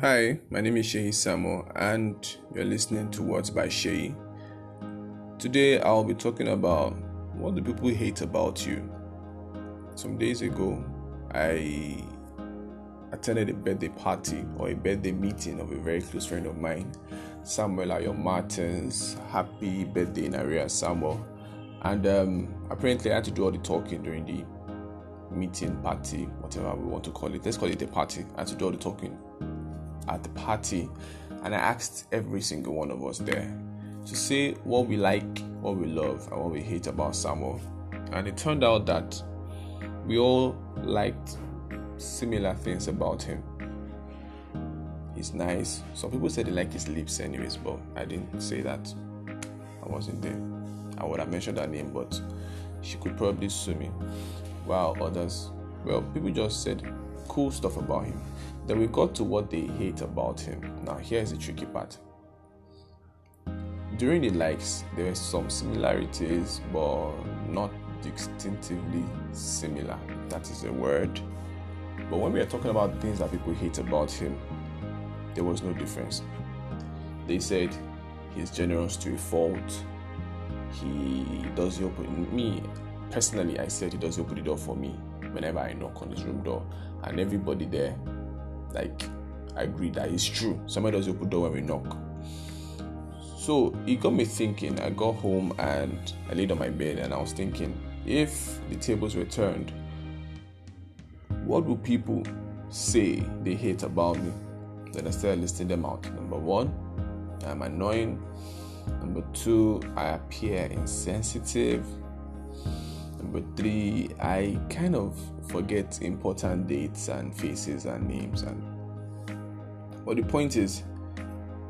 Hi, my name is Shehi Samo, and you're listening to Words by Shehi. Today, I'll be talking about what do people hate about you. Some days ago, I attended a birthday party or a birthday meeting of a very close friend of mine, Samuel Ayo Martins. Happy birthday in area, Samuel. And um, apparently, I had to do all the talking during the meeting, party, whatever we want to call it. Let's call it a party. I had to do all the talking at the party and I asked every single one of us there to say what we like, what we love, and what we hate about Samuel. And it turned out that we all liked similar things about him. He's nice. Some people said they like his lips, anyways, but I didn't say that. I wasn't there. I would have mentioned her name, but she could probably sue me. While others, well, people just said cool stuff about him. Then we got to what they hate about him. Now, here's the tricky part. During the likes, there were some similarities, but not distinctively similar. That is a word. But when we are talking about things that people hate about him, there was no difference. They said he's generous to a fault. He does the open. Me personally, I said he does open the door for me whenever I knock on his room door, and everybody there like I agree that it's true. Somebody does open door when we knock. So it got me thinking. I got home and I laid on my bed and I was thinking, if the tables were turned, what would people say they hate about me? Then I started listing them out. Number one, I'm annoying. Number two, I appear insensitive. Number three, I kind of forget important dates and faces and names and but the point is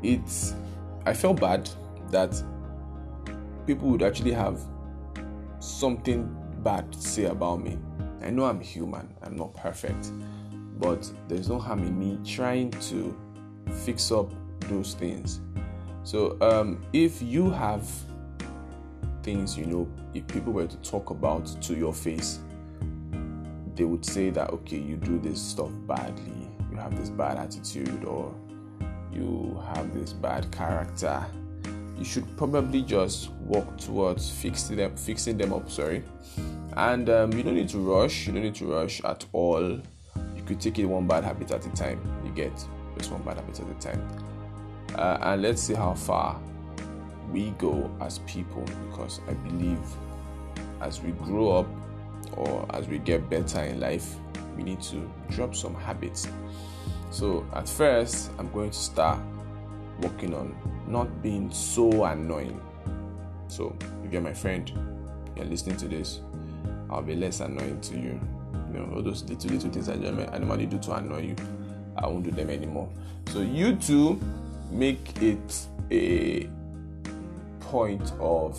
it's I felt bad that people would actually have something bad to say about me. I know I'm human, I'm not perfect, but there's no harm in me trying to fix up those things. So um, if you have things you know if people were to talk about to your face they would say that okay you do this stuff badly. You have this bad attitude or you have this bad character. You should probably just walk towards fixing them fixing them up sorry. And um, you don't need to rush you don't need to rush at all. You could take it one bad habit at a time. You get just one bad habit at a time. Uh, and let's see how far we go as people because I believe as we grow up or as we get better in life, we need to drop some habits. So, at first, I'm going to start working on not being so annoying. So, if you're my friend, you're listening to this, I'll be less annoying to you. You know, all those little little things I normally do to annoy you, I won't do them anymore. So, you too make it a point of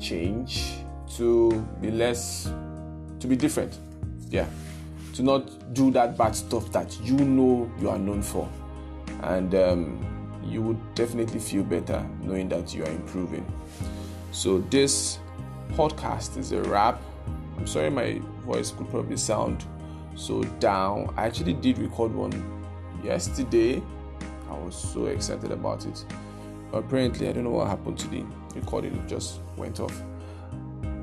change to be less to be different. Yeah. To not do that bad stuff that you know you are known for. And um, you would definitely feel better knowing that you are improving. So this podcast is a wrap. I'm sorry my voice could probably sound so down. I actually did record one yesterday. I was so excited about it apparently i don't know what happened to the recording it just went off.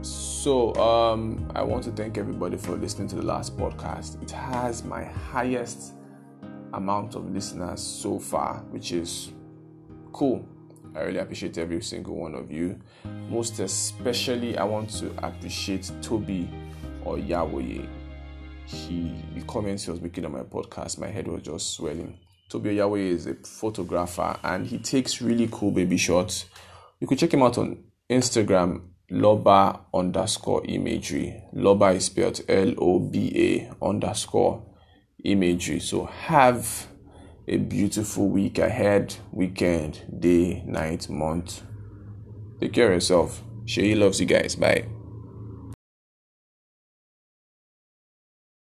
So um, i want to thank everybody for listening to the last podcast. It has my highest amount of listeners so far which is cool. I really appreciate every single one of you. Most especially i want to appreciate toby or yahweh he the comments he was making on my podcast my head was just swelling Toby Yahweh is a photographer and he takes really cool baby shots. You could check him out on Instagram, Loba underscore imagery. Loba is spelled L O B A underscore imagery. So have a beautiful week ahead, weekend, day, night, month. Take care of yourself. Shay loves you guys. Bye.